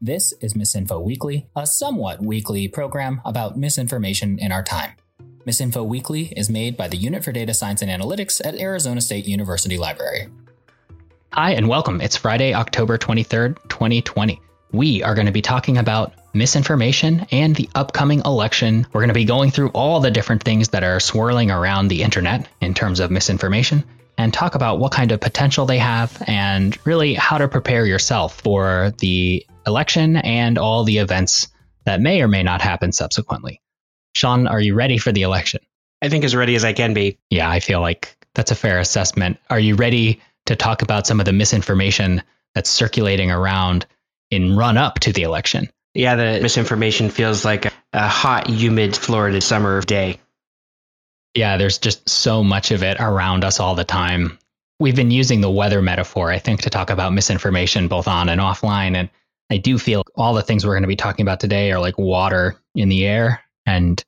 This is Misinfo Weekly, a somewhat weekly program about misinformation in our time. Misinfo Weekly is made by the Unit for Data Science and Analytics at Arizona State University Library. Hi, and welcome. It's Friday, October 23rd, 2020. We are going to be talking about misinformation and the upcoming election. We're going to be going through all the different things that are swirling around the internet in terms of misinformation and talk about what kind of potential they have and really how to prepare yourself for the election and all the events that may or may not happen subsequently. Sean, are you ready for the election? I think as ready as I can be. Yeah, I feel like that's a fair assessment. Are you ready to talk about some of the misinformation that's circulating around in run up to the election? Yeah, the misinformation feels like a, a hot, humid Florida summer of day. Yeah, there's just so much of it around us all the time. We've been using the weather metaphor, I think, to talk about misinformation both on and offline. And I do feel all the things we're going to be talking about today are like water in the air, and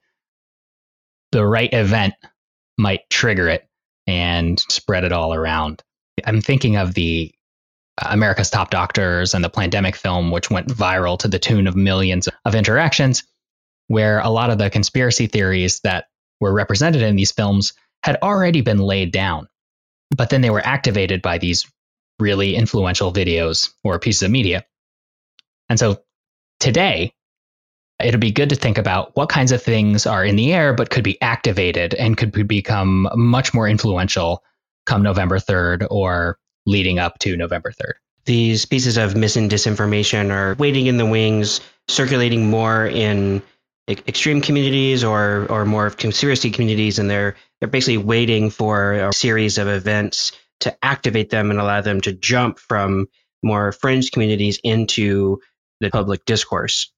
the right event might trigger it and spread it all around. I'm thinking of the America's Top Doctors and the Plandemic film, which went viral to the tune of millions of interactions, where a lot of the conspiracy theories that were represented in these films had already been laid down. But then they were activated by these really influential videos or pieces of media. And so today, it'll be good to think about what kinds of things are in the air but could be activated and could become much more influential come November 3rd or leading up to November 3rd. These pieces of mis and disinformation are waiting in the wings, circulating more in extreme communities or or more of conspiracy communities, and they're they're basically waiting for a series of events to activate them and allow them to jump from more fringe communities into the public discourse.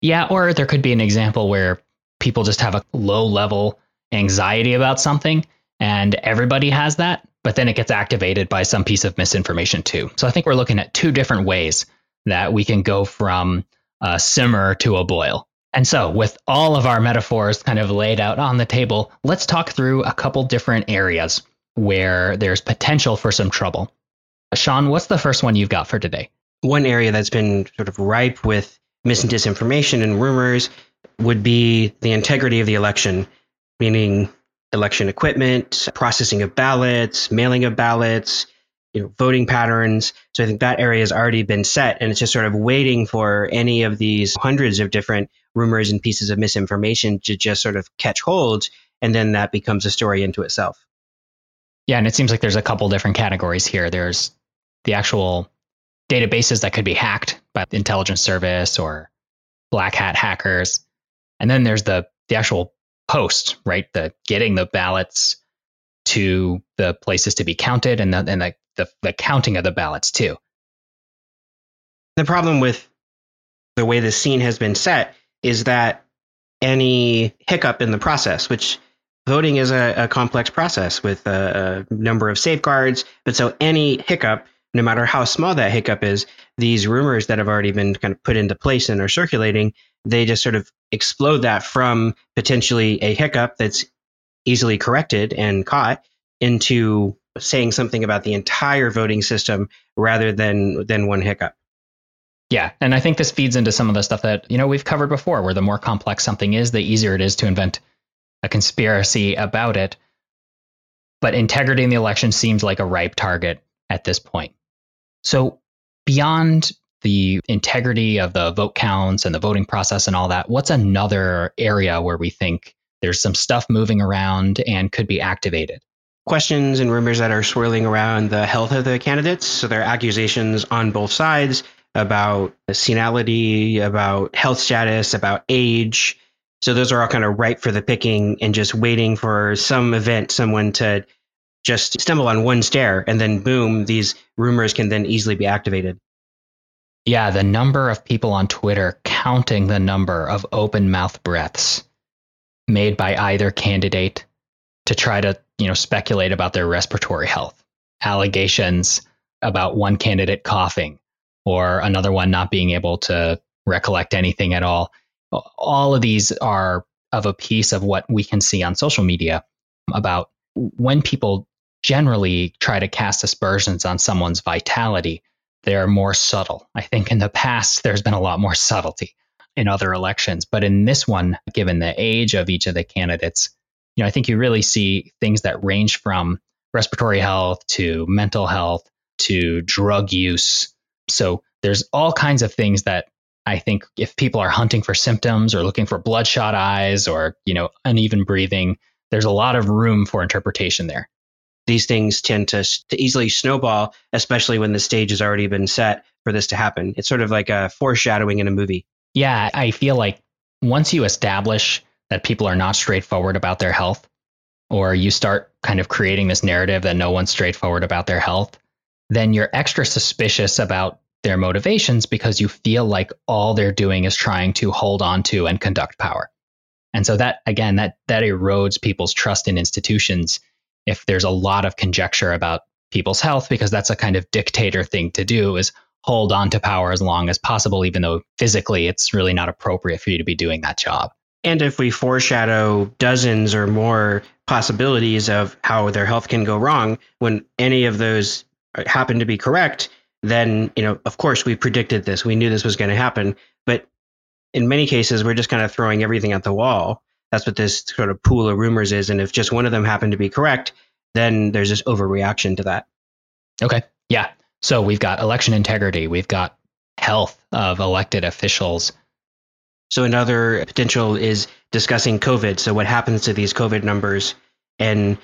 Yeah, or there could be an example where people just have a low level anxiety about something and everybody has that, but then it gets activated by some piece of misinformation too. So I think we're looking at two different ways that we can go from a simmer to a boil. And so, with all of our metaphors kind of laid out on the table, let's talk through a couple different areas where there's potential for some trouble. Sean, what's the first one you've got for today? One area that's been sort of ripe with mis and disinformation and rumors would be the integrity of the election, meaning election equipment, processing of ballots, mailing of ballots, you know, voting patterns. So I think that area has already been set, and it's just sort of waiting for any of these hundreds of different rumors and pieces of misinformation to just sort of catch hold, and then that becomes a story into itself. Yeah, and it seems like there's a couple different categories here. There's the actual databases that could be hacked by the intelligence service or black hat hackers, and then there's the the actual post, right? The getting the ballots to the places to be counted and the, and the, the, the counting of the ballots too. The problem with the way the scene has been set is that any hiccup in the process, which voting is a, a complex process with a, a, number of safeguards, but so any hiccup, no matter how small that hiccup is, these rumors that have already been kind of put into place and are circulating, they just sort of explode that from potentially a hiccup that's easily corrected and caught into saying something about the entire voting system rather than than one hiccup. Yeah, and I think this feeds into some of the stuff that, you know, we've covered before where the more complex something is, the easier it is to invent a conspiracy about it. But integrity in the election seems like a ripe target at this point. So, beyond the integrity of the vote counts and the voting process and all that, what's another area where we think there's some stuff moving around and could be activated? Questions and rumors that are swirling around the health of the candidates. So there are accusations on both sides about senility, about health status, about age. So those are all kind of ripe for the picking and just waiting for some event, someone to just stumble on one stair, and then boom, these rumors can then easily be activated. Yeah, the number of people on Twitter counting the number of open mouth breaths made by either candidate to try to, you know, speculate about their respiratory health. Allegations about one candidate coughing or another one not being able to recollect anything at all. All of these are of a piece of what we can see on social media about when people generally try to cast aspersions on someone's vitality, they're more subtle. I think in the past, there's been a lot more subtlety in other elections. But in this one, given the age of each of the candidates, you know, I think you really see things that range from respiratory health to mental health to drug use. So there's all kinds of things that I think if people are hunting for symptoms or looking for bloodshot eyes or, you know, uneven breathing, there's a lot of room for interpretation there. These things tend to, to easily snowball, especially when the stage has already been set for this to happen. It's sort of like a foreshadowing in a movie. Yeah, I feel like once you establish that people are not straightforward about their health, or you start kind of creating this narrative that no one's straightforward about their health, then you're extra suspicious about their motivations because you feel like all they're doing is trying to hold on to and conduct power. And so that again that that erodes people's trust in institutions if there's a lot of conjecture about people's health because that's a kind of dictator thing to do is hold on to power as long as possible even though physically it's really not appropriate for you to be doing that job. And if we foreshadow dozens or more possibilities of how their health can go wrong when any of those uh, happen to be correct, then, you know, of course we predicted this. We knew this was going to happen. But in many cases, we're just kind of throwing everything at the wall. That's what this sort of pool of rumors is. And if just one of them happened to be correct, then there's this overreaction to that. Okay. Yeah. So we've got election integrity, we've got health of elected officials. So another potential is discussing COVID. So what happens to these COVID numbers and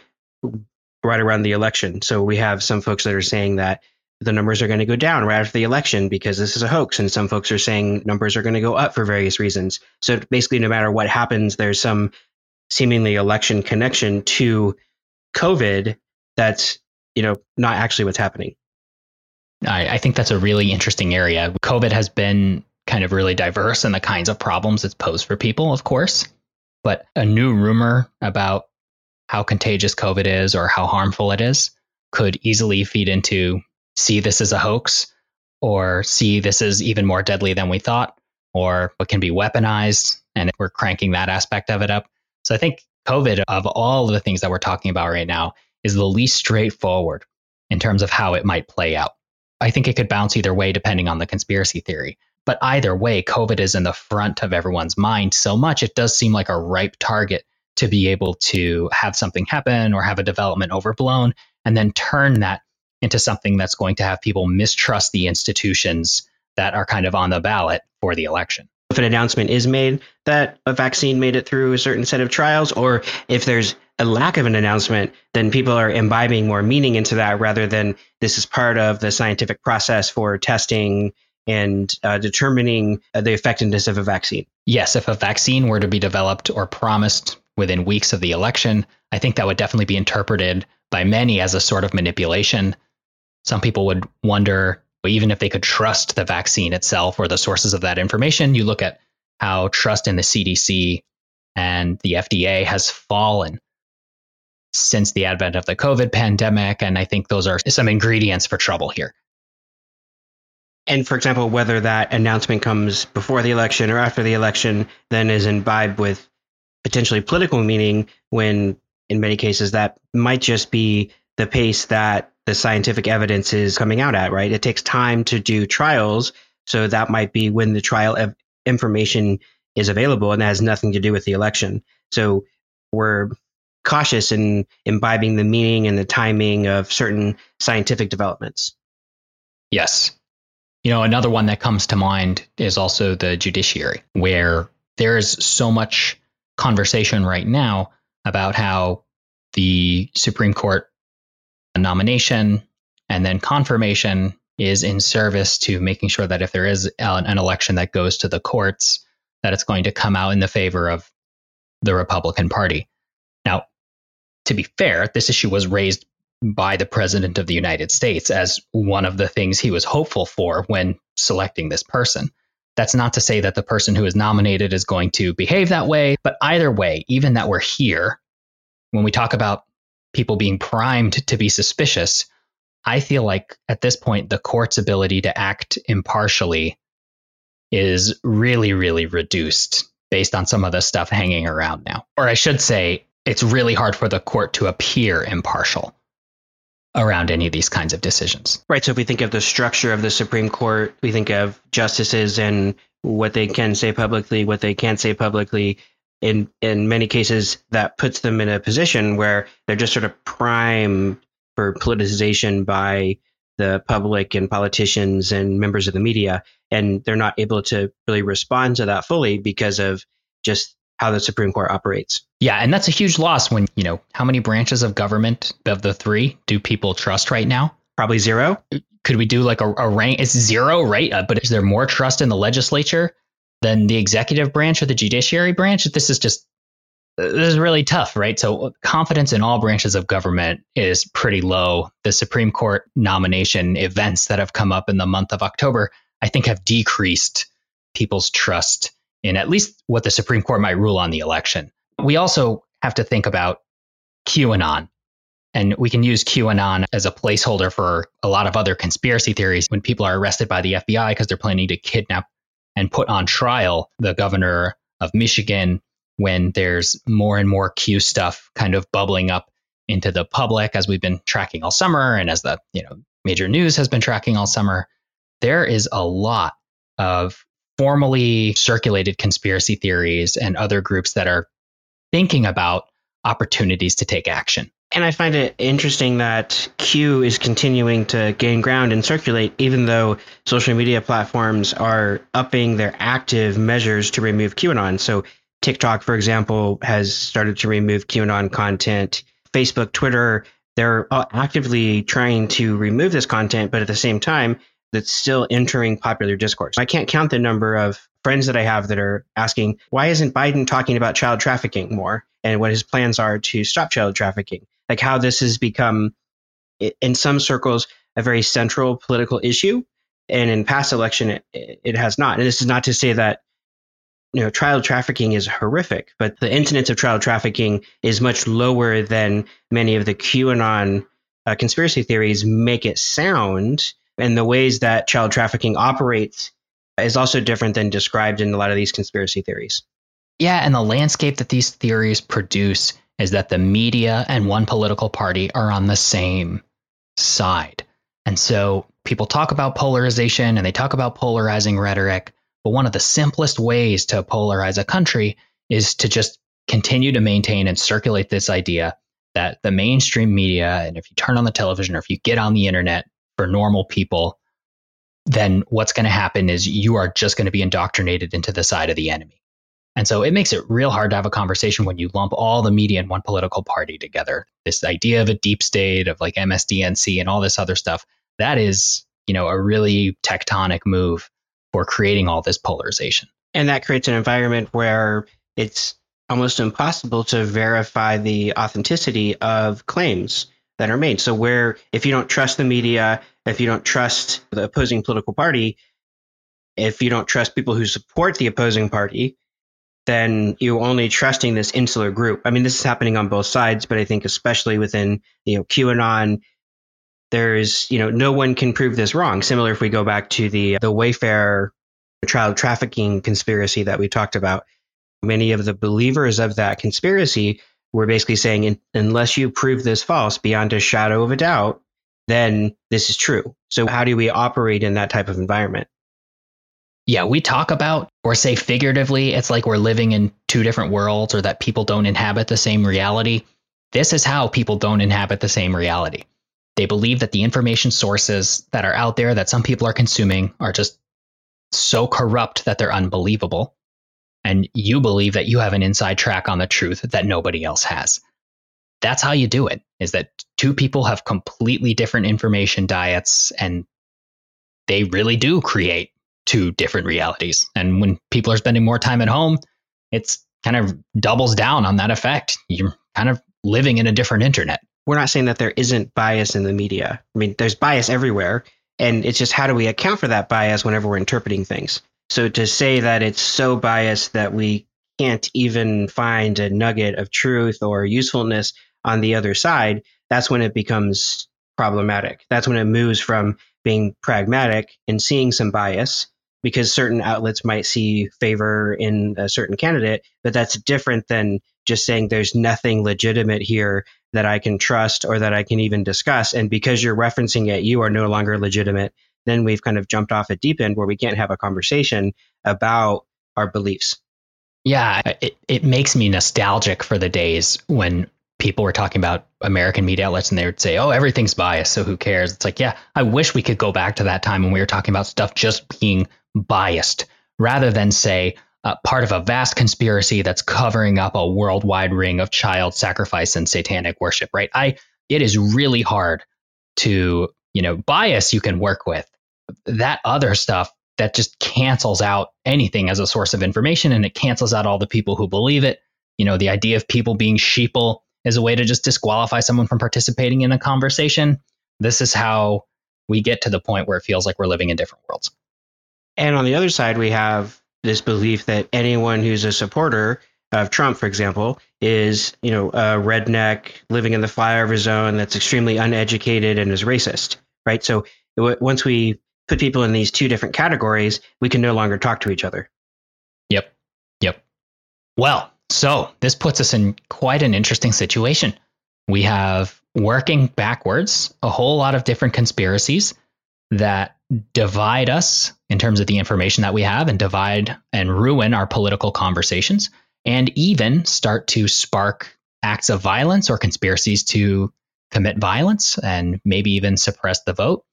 right around the election. So we have some folks that are saying that the numbers are going to go down right after the election because this is a hoax. And some folks are saying numbers are going to go up for various reasons. So basically, no matter what happens, there's some seemingly election connection to COVID that's, you know, not actually what's happening. I, I think that's a really interesting area. COVID has been kind of really diverse in the kinds of problems it's posed for people, of course. But a new rumor about how contagious COVID is or how harmful it is could easily feed into see this as a hoax or see this as even more deadly than we thought or what can be weaponized and we're cranking that aspect of it up. So I think COVID of all the things that we're talking about right now is the least straightforward in terms of how it might play out. I think it could bounce either way depending on the conspiracy theory. But either way, COVID is in the front of everyone's mind so much it does seem like a ripe target to be able to have something happen or have a development overblown and then turn that into something that's going to have people mistrust the institutions that are kind of on the ballot for the election. If an announcement is made that a vaccine made it through a certain set of trials, or if there's a lack of an announcement, then people are imbibing more meaning into that rather than this is part of the scientific process for testing and uh, determining uh, the effectiveness of a vaccine. Yes, if a vaccine were to be developed or promised within weeks of the election, I think that would definitely be interpreted by many as a sort of manipulation. Some people would wonder, even if they could trust the vaccine itself or the sources of that information, you look at how trust in the CDC and the FDA has fallen since the advent of the COVID pandemic. And I think those are some ingredients for trouble here. And for example, whether that announcement comes before the election or after the election, then is imbibed with potentially political meaning when in many cases that might just be the pace that the scientific evidence is coming out at, right? It takes time to do trials. So that might be when the trial of information is available and that has nothing to do with the election. So we're cautious in imbibing the meaning and the timing of certain scientific developments. Yes. You know, another one that comes to mind is also the judiciary, where there is so much conversation right now about how the Supreme Court nomination and then confirmation is in service to making sure that if there is an election that goes to the courts, that it's going to come out in the favor of the Republican Party. Now, to be fair, this issue was raised by the President of the United States as one of the things he was hopeful for when selecting this person. That's not to say that the person who is nominated is going to behave that way, but either way, even that we're here, when we talk about people being primed to be suspicious, I feel like at this point, the court's ability to act impartially is really, really reduced based on some of the stuff hanging around now. Or I should say, it's really hard for the court to appear impartial. Around any of these kinds of decisions. Right. So if we think of the structure of the Supreme Court, we think of justices and what they can say publicly, what they can't say publicly. In in many cases, that puts them in a position where they're just sort of prime for politicization by the public and politicians and members of the media, and they're not able to really respond to that fully because of just how the Supreme Court operates. Yeah, and that's a huge loss when, you know, how many branches of government of the three do people trust right now? Probably zero. Could we do like a, a rank? It's zero, right? Uh, but is there more trust in the legislature than the executive branch or the judiciary branch? This is just, this is really tough, right? So confidence in all branches of government is pretty low. The Supreme Court nomination events that have come up in the month of October, I think, have decreased people's trust in at least what the Supreme Court might rule on the election. We also have to think about QAnon. And we can use QAnon as a placeholder for a lot of other conspiracy theories when people are arrested by the FBI because they're planning to kidnap and put on trial the governor of Michigan when there's more and more Q stuff kind of bubbling up into the public as we've been tracking all summer and as the you know major news has been tracking all summer there is a lot of formally circulated conspiracy theories and other groups that are thinking about opportunities to take action. And I find it interesting that Q is continuing to gain ground and circulate, even though social media platforms are upping their active measures to remove QAnon. So, TikTok, for example, has started to remove QAnon content. Facebook, Twitter, they're uh, actively trying to remove this content, but at the same time, that's still entering popular discourse. I can't count the number of friends that I have that are asking, why isn't Biden talking about child trafficking more and what his plans are to stop child trafficking? Like how this has become, in some circles, a very central political issue. And in past election, it, it has not. And this is not to say that you know child trafficking is horrific, but the incidence of child trafficking is much lower than many of the QAnon uh, conspiracy theories make it sound and the ways that child trafficking operates is also different than described in a lot of these conspiracy theories. Yeah, and the landscape that these theories produce is that the media and one political party are on the same side. And so people talk about polarization and they talk about polarizing rhetoric, but one of the simplest ways to polarize a country is to just continue to maintain and circulate this idea that the mainstream media, and if you turn on the television or if you get on the internet, for normal people, then what's going to happen is you are just going to be indoctrinated into the side of the enemy. And so it makes it real hard to have a conversation when you lump all the media in one political party together. This idea of a deep state, of like MSDNC and all this other stuff, that is, you know, a really tectonic move for creating all this polarization. And that creates an environment where it's almost impossible to verify the authenticity of claims that are made. So where if you don't trust the media, if you don't trust the opposing political party, if you don't trust people who support the opposing party, then you're only trusting this insular group. I mean, this is happening on both sides, but I think especially within you know QAnon, there's you know no one can prove this wrong. Similar if we go back to the the Wayfair child trafficking conspiracy that we talked about, many of the believers of that conspiracy we're basically saying unless you prove this false beyond a shadow of a doubt, then this is true. So, how do we operate in that type of environment? Yeah, we talk about or say figuratively, it's like we're living in two different worlds or that people don't inhabit the same reality. This is how people don't inhabit the same reality. They believe that the information sources that are out there that some people are consuming are just so corrupt that they're unbelievable and you believe that you have an inside track on the truth that nobody else has. That's how you do it, is that two people have completely different information diets and they really do create two different realities. And when people are spending more time at home, it's kind of doubles down on that effect. You're kind of living in a different internet. We're not saying that there isn't bias in the media. I mean, there's bias everywhere. And it's just how do we account for that bias whenever we're interpreting things? So to say that it's so biased that we can't even find a nugget of truth or usefulness on the other side, that's when it becomes problematic. That's when it moves from being pragmatic and seeing some bias because certain outlets might see favor in a certain candidate, but that's different than just saying there's nothing legitimate here that I can trust or that I can even discuss. And because you're referencing it, you are no longer legitimate. Then we've kind of jumped off a deep end where we can't have a conversation about our beliefs. Yeah, it, it makes me nostalgic for the days when people were talking about American media outlets and they would say, oh, everything's biased, so who cares? It's like, yeah, I wish we could go back to that time when we were talking about stuff just being biased rather than say, uh, part of a vast conspiracy that's covering up a worldwide ring of child sacrifice and satanic worship, right? I it is really hard to, you know, bias you can work with. That other stuff that just cancels out anything as a source of information and it cancels out all the people who believe it. You know, the idea of people being sheeple is a way to just disqualify someone from participating in a conversation. This is how we get to the point where it feels like we're living in different worlds. And on the other side, we have this belief that anyone who's a supporter of Trump, for example, is you know a redneck living in the flyover zone that's extremely uneducated and is racist, right? So once we put people in these two different categories, we can no longer talk to each other. Yep. Yep. Well, so this puts us in quite an interesting situation. We have working backwards a whole lot of different conspiracies that divide us in terms of the information that we have and divide and ruin our political conversations and even start to spark acts of violence or conspiracies to commit violence and maybe even suppress the vote.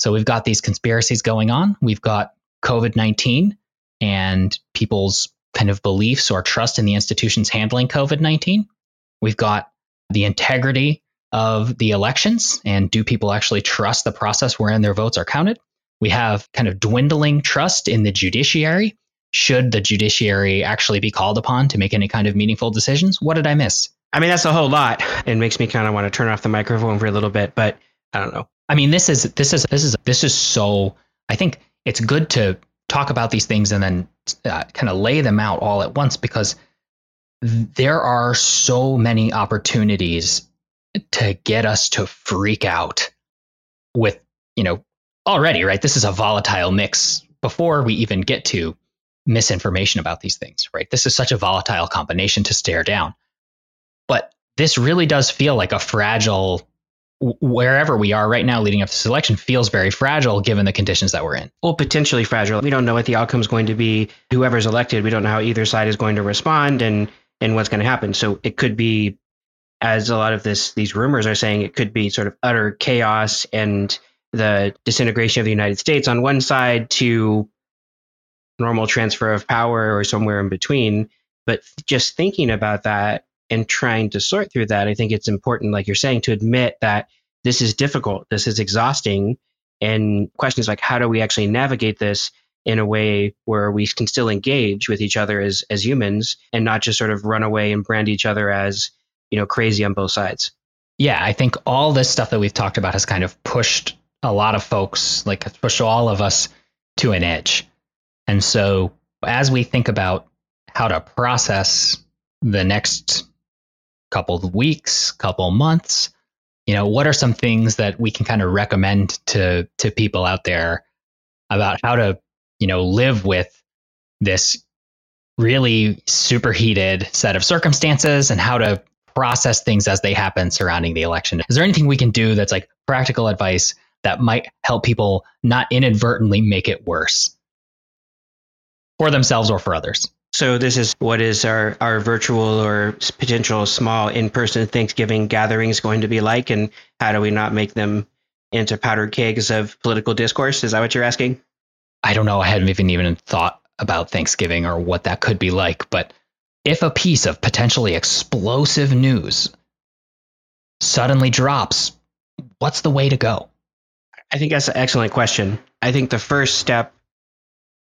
So we've got these conspiracies going on. We've got COVID 19 and people's kind of beliefs or trust in the institutions handling COVID 19. We've got the integrity of the elections and do people actually trust the process wherein their votes are counted? We have kind of dwindling trust in the judiciary. Should the judiciary actually be called upon to make any kind of meaningful decisions? What did I miss? I mean, that's a whole lot. It makes me kind of want to turn off the microphone for a little bit, but I don't know. I mean, this is this is this is this is so. I think it's good to talk about these things and then uh, kind of lay them out all at once because there are so many opportunities to get us to freak out with, you know, already, right? This is a volatile mix before we even get to misinformation about these things, right? This is such a volatile combination to stare down. But this really does feel like a fragile wherever we are right now leading up to this election feels very fragile given the conditions that we're in. Well, potentially fragile. We don't know what the outcome is going to be. Whoever's elected, we don't know how either side is going to respond and and what's going to happen. So it could be as a lot of this these rumors are saying it could be sort of utter chaos and the disintegration of the United States on one side to normal transfer of power or somewhere in between. But just thinking about that and trying to sort through that, I think it's important, like you're saying, to admit that this is difficult, this is exhausting, and questions like how do we actually navigate this in a way where we can still engage with each other as as humans and not just sort of run away and brand each other as you know crazy on both sides. Yeah, I think all this stuff that we've talked about has kind of pushed a lot of folks, like pushed all of us to an edge. And so as we think about how to process the next couple of weeks, couple months, you know, what are some things that we can kind of recommend to to people out there about how to, you know, live with this really superheated set of circumstances and how to process things as they happen surrounding the election. Is there anything we can do that's like practical advice that might help people not inadvertently make it worse for themselves or for others? So this is what is our, our virtual or potential small in-person Thanksgiving gatherings going to be like, and how do we not make them into powdered kegs of political discourse? Is that what you're asking? I don't know. I hadn't even even thought about Thanksgiving or what that could be like, but if a piece of potentially explosive news suddenly drops, what's the way to go? I think that's an excellent question. I think the first step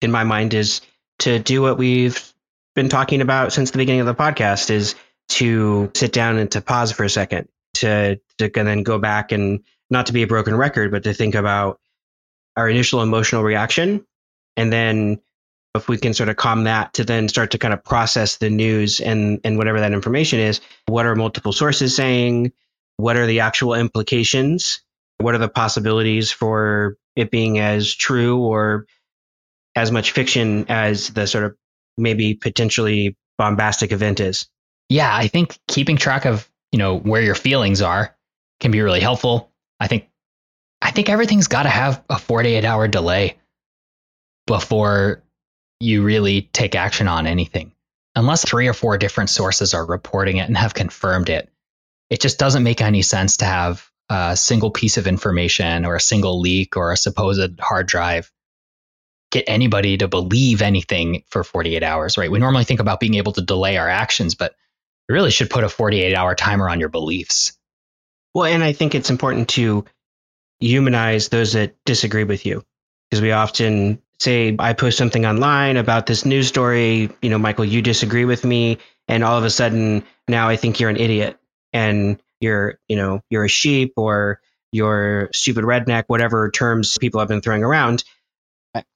in my mind is to do what we've been talking about since the beginning of the podcast is to sit down and to pause for a second to to then go back and not to be a broken record but to think about our initial emotional reaction. And then if we can sort of calm that to then start to kind of process the news and and whatever that information is what are multiple sources saying? What are the actual implications? What are the possibilities for it being as true or as much fiction as the sort of maybe potentially bombastic event is. Yeah, I think keeping track of, you know, where your feelings are can be really helpful. I think I think everything's got to have a 48 hour delay before you really take action on anything. Unless three or four different sources are reporting it and have confirmed it, it just doesn't make any sense to have a single piece of information or a single leak or a supposed hard drive get anybody to believe anything for 48 hours, right? We normally think about being able to delay our actions, but you really should put a 48 hour timer on your beliefs. Well, and I think it's important to humanize those that disagree with you because we often say, I post something online about this news story, you know, Michael, you disagree with me. And all of a sudden, now I think you're an idiot and you're, you know, you're a sheep or you're stupid redneck, whatever terms people have been throwing around.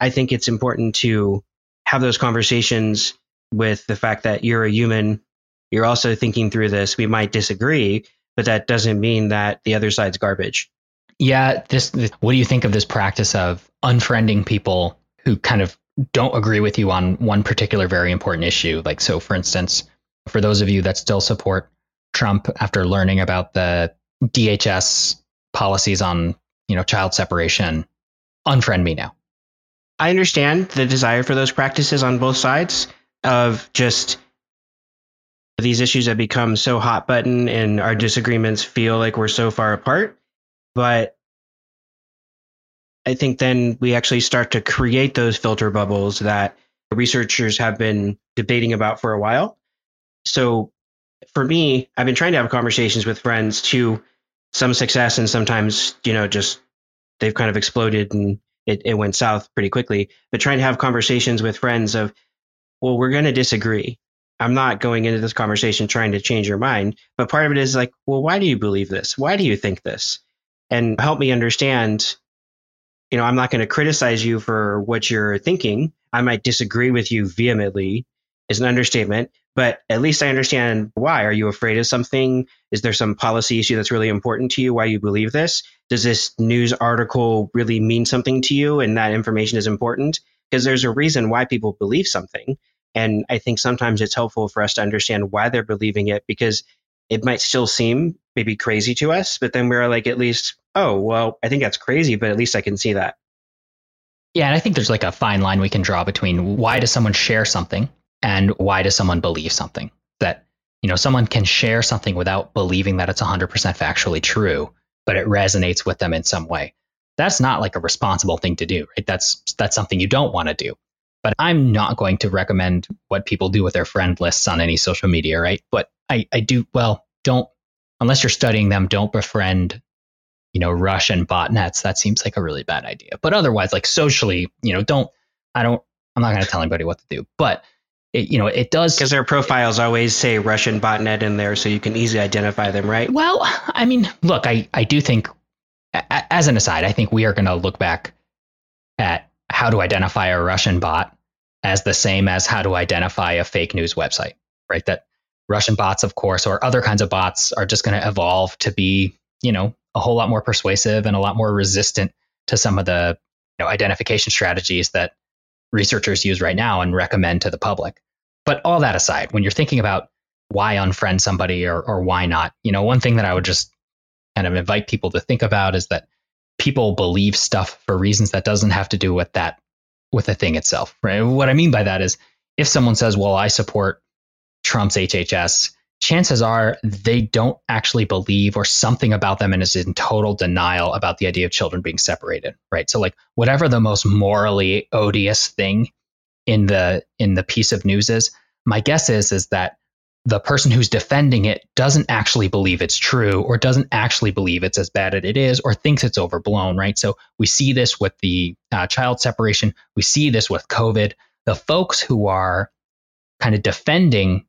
I think it's important to have those conversations with the fact that you're a human. You're also thinking through this. We might disagree, but that doesn't mean that the other side's garbage. Yeah, this, this what do you think of this practice of unfriending people who kind of don't agree with you on one particular very important issue? Like so for instance, for those of you that still support Trump after learning about the DHS policies on, you know, child separation, unfriend me now. I understand the desire for those practices on both sides of just these issues have become so hot button and our disagreements feel like we're so far apart. But I think then we actually start to create those filter bubbles that researchers have been debating about for a while. So for me, I've been trying to have conversations with friends to some success and sometimes, you know, just they've kind of exploded and it, it went south pretty quickly. But trying to have conversations with friends of, well, we're going to disagree. I'm not going into this conversation trying to change your mind. But part of it is like, well, why do you believe this? Why do you think this? And help me understand. You know, I'm not going to criticize you for what you're thinking. I might disagree with you vehemently, is an understatement, but at least I understand why. Are you afraid of something? Is there some policy issue that's really important to you? Why you believe this? Does this news article really mean something to you and that information is important? Because there's a reason why people believe something. And I think sometimes it's helpful for us to understand why they're believing it because it might still seem maybe crazy to us, but then we're like, at least, oh, well, I think that's crazy, but at least I can see that. Yeah, and I think there's like a fine line we can draw between why does someone share something and why does someone believe something? That you know someone can share something without believing that it's 100% factually true but it resonates with them in some way. That's not like a responsible thing to do right? That's that's something you don't want to do. But i'm not going to recommend what people do with their friend lists on any social media right? But i i do well don't unless you're studying them don't befriend you know russian botnets. That seems like a really bad idea. But otherwise like socially you know don't i don't i'm not going to tell anybody what to do. But it, you know, it does because their profiles always say Russian botnet in there, so you can easily identify them, right? Well, I mean, look, I I do think, as an aside, I think we are going to look back at how to identify a Russian bot as the same as how to identify a fake news website, right? That Russian bots, of course, or other kinds of bots are just going to evolve to be, you know, a whole lot more persuasive and a lot more resistant to some of the you know, identification strategies that researchers use right now and recommend to the public. But all that aside, when you're thinking about why unfriend somebody or, or why not, you know, one thing that I would just kind of invite people to think about is that people believe stuff for reasons that doesn't have to do with that, with the thing itself, right? What I mean by that is if someone says, well, I support Trump's HHS, chances are they don't actually believe or something about them and is in total denial about the idea of children being separated, right? So like whatever the most morally odious thing in the in the piece of news is, my guess is is that the person who's defending it doesn't actually believe it's true or doesn't actually believe it's as bad as it is or thinks it's overblown, right? So we see this with the uh, child separation. We see this with COVID. The folks who are kind of defending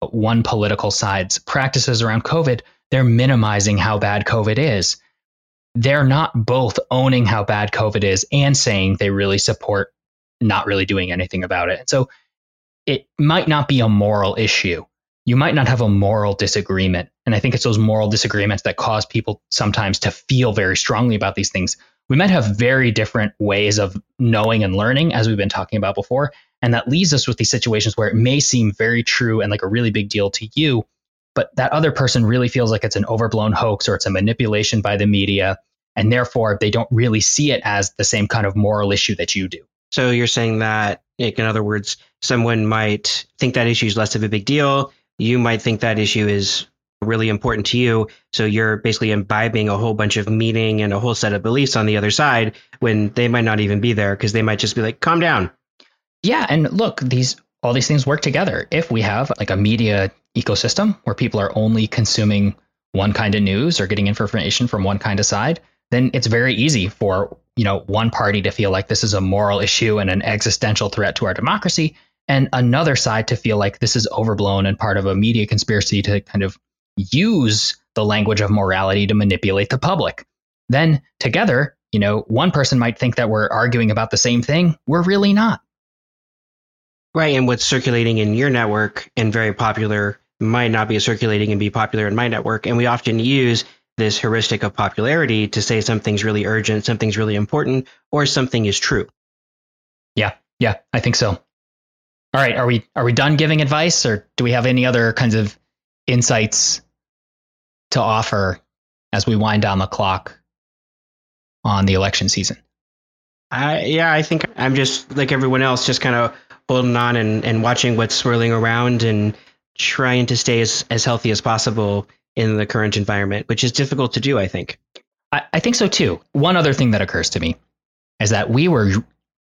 one political side's practices around COVID, they're minimizing how bad COVID is. They're not both owning how bad COVID is and saying they really support not really doing anything about it. So it might not be a moral issue. You might not have a moral disagreement. And I think it's those moral disagreements that cause people sometimes to feel very strongly about these things we might have very different ways of knowing and learning, as we've been talking about before. And that leaves us with these situations where it may seem very true and like a really big deal to you, but that other person really feels like it's an overblown hoax or it's a manipulation by the media. And therefore, they don't really see it as the same kind of moral issue that you do. So you're saying that, like, in other words, someone might think that issue is less of a big deal. You might think that issue is really important to you. So you're basically imbibing a whole bunch of meaning and a whole set of beliefs on the other side when they might not even be there because they might just be like, calm down. Yeah. And look, these all these things work together. If we have like a media ecosystem where people are only consuming one kind of news or getting information from one kind of side, then it's very easy for, you know, one party to feel like this is a moral issue and an existential threat to our democracy and another side to feel like this is overblown and part of a media conspiracy to kind of use the language of morality to manipulate the public. Then together, you know, one person might think that we're arguing about the same thing. We're really not. Right. And what's circulating in your network and very popular might not be circulating and be popular in my network. And we often use this heuristic of popularity to say something's really urgent, something's really important, or something is true. Yeah. Yeah. I think so. All right. Are we are we done giving advice or do we have any other kinds of insights to offer as we wind down the clock on the election season? I, yeah, I think I'm just like everyone else, just kind of holding on and, and watching what's swirling around and trying to stay as, as healthy as possible in the current environment, which is difficult to do, I think. I, I think so too. One other thing that occurs to me is that we were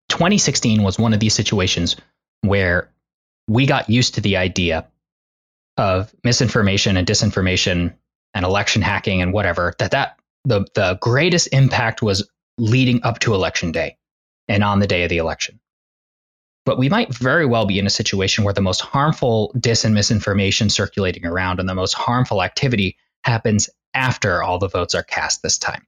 2016 was one of these situations where we got used to the idea of misinformation and disinformation and election hacking and whatever that that the the greatest impact was leading up to election day and on the day of the election. But we might very well be in a situation where the most harmful dis and misinformation circulating around and the most harmful activity happens after all the votes are cast this time.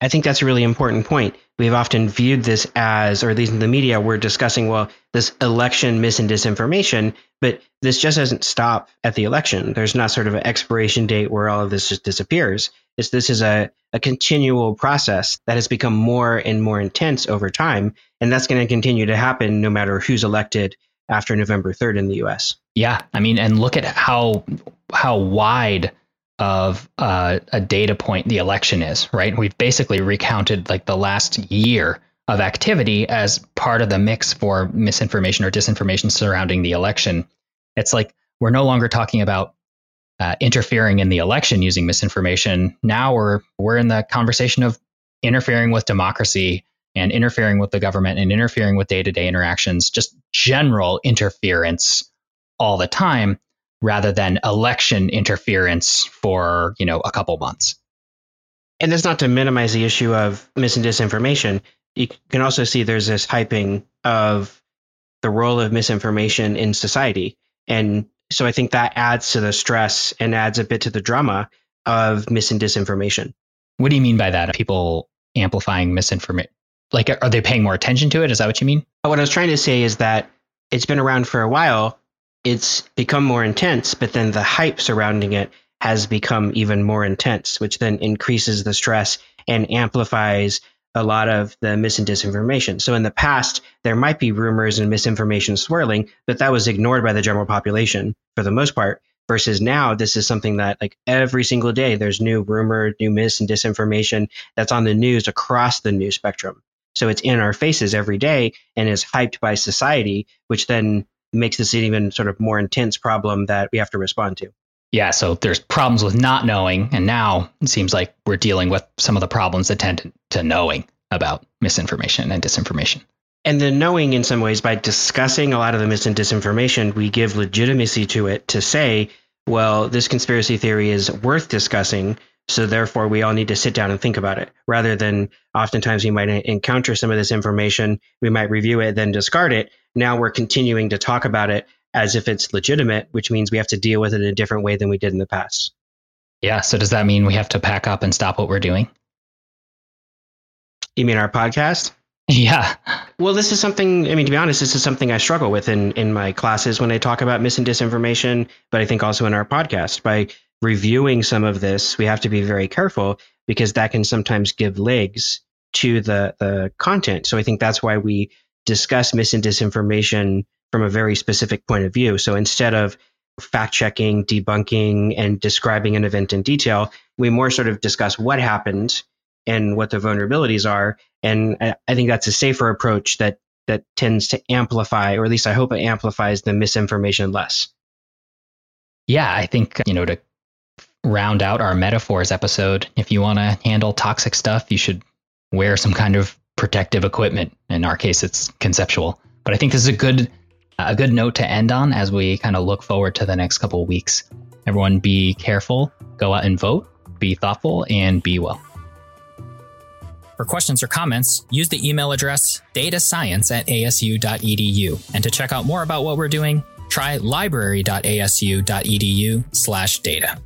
I think that's a really important point. We've often viewed this as, or at least in the media, we're discussing, well, this election mis and disinformation, but this just doesn't stop at the election. There's not sort of an expiration date where all of this just disappears. It's, this is a, a continual process that has become more and more intense over time. And that's going to continue to happen no matter who's elected after November 3rd in the US. Yeah. I mean, and look at how, how wide of uh, a data point the election is, right? We've basically recounted like the last year of activity as part of the mix for misinformation or disinformation surrounding the election. It's like we're no longer talking about uh, interfering in the election using misinformation. Now we're we're in the conversation of interfering with democracy and interfering with the government and interfering with day-to-day interactions, just general interference all the time rather than election interference for, you know, a couple months. And that's not to minimize the issue of mis and disinformation. You can also see there's this hyping of the role of misinformation in society. And so I think that adds to the stress and adds a bit to the drama of mis and disinformation. What do you mean by that? People amplifying misinformation? Like, are they paying more attention to it? Is that what you mean? What I was trying to say is that it's been around for a while, it's become more intense, but then the hype surrounding it has become even more intense, which then increases the stress and amplifies a lot of the mis and disinformation. So in the past, there might be rumors and misinformation swirling, but that was ignored by the general population for the most part. Versus now, this is something that like every single day there's new rumor, new mis and disinformation that's on the news across the news spectrum. So it's in our faces every day and is hyped by society, which then makes this an even sort of more intense problem that we have to respond to. Yeah, so there's problems with not knowing, and now it seems like we're dealing with some of the problems that tend to knowing about misinformation and disinformation. And the knowing, in some ways, by discussing a lot of the mis and disinformation, we give legitimacy to it to say, well, this conspiracy theory is worth discussing. So therefore, we all need to sit down and think about it rather than oftentimes we might encounter some of this information, we might review it, then discard it. Now we're continuing to talk about it as if it's legitimate, which means we have to deal with it in a different way than we did in the past. Yeah. So does that mean we have to pack up and stop what we're doing? You mean our podcast? Yeah. Well, this is something, I mean, to be honest, this is something I struggle with in, in my classes when I talk about mis and disinformation, but I think also in our podcast. By reviewing some of this, we have to be very careful because that can sometimes give legs to the the content. So I think that's why we discuss mis and disinformation from a very specific point of view. So instead of fact checking, debunking, and describing an event in detail, we more sort of discuss what happened and what the vulnerabilities are. And I think that's a safer approach that that tends to amplify, or at least I hope it amplifies the misinformation less. Yeah, I think, you know, to round out our metaphors episode, if you want to handle toxic stuff, you should wear some kind of protective equipment. In our case, it's conceptual. But I think this is a good a good note to end on as we kind of look forward to the next couple weeks. Everyone be careful, go out and vote, be thoughtful, and be well. For questions or comments, use the email address datascience at asu.edu. And to check out more about what we're doing, try library.asu.edu slash data.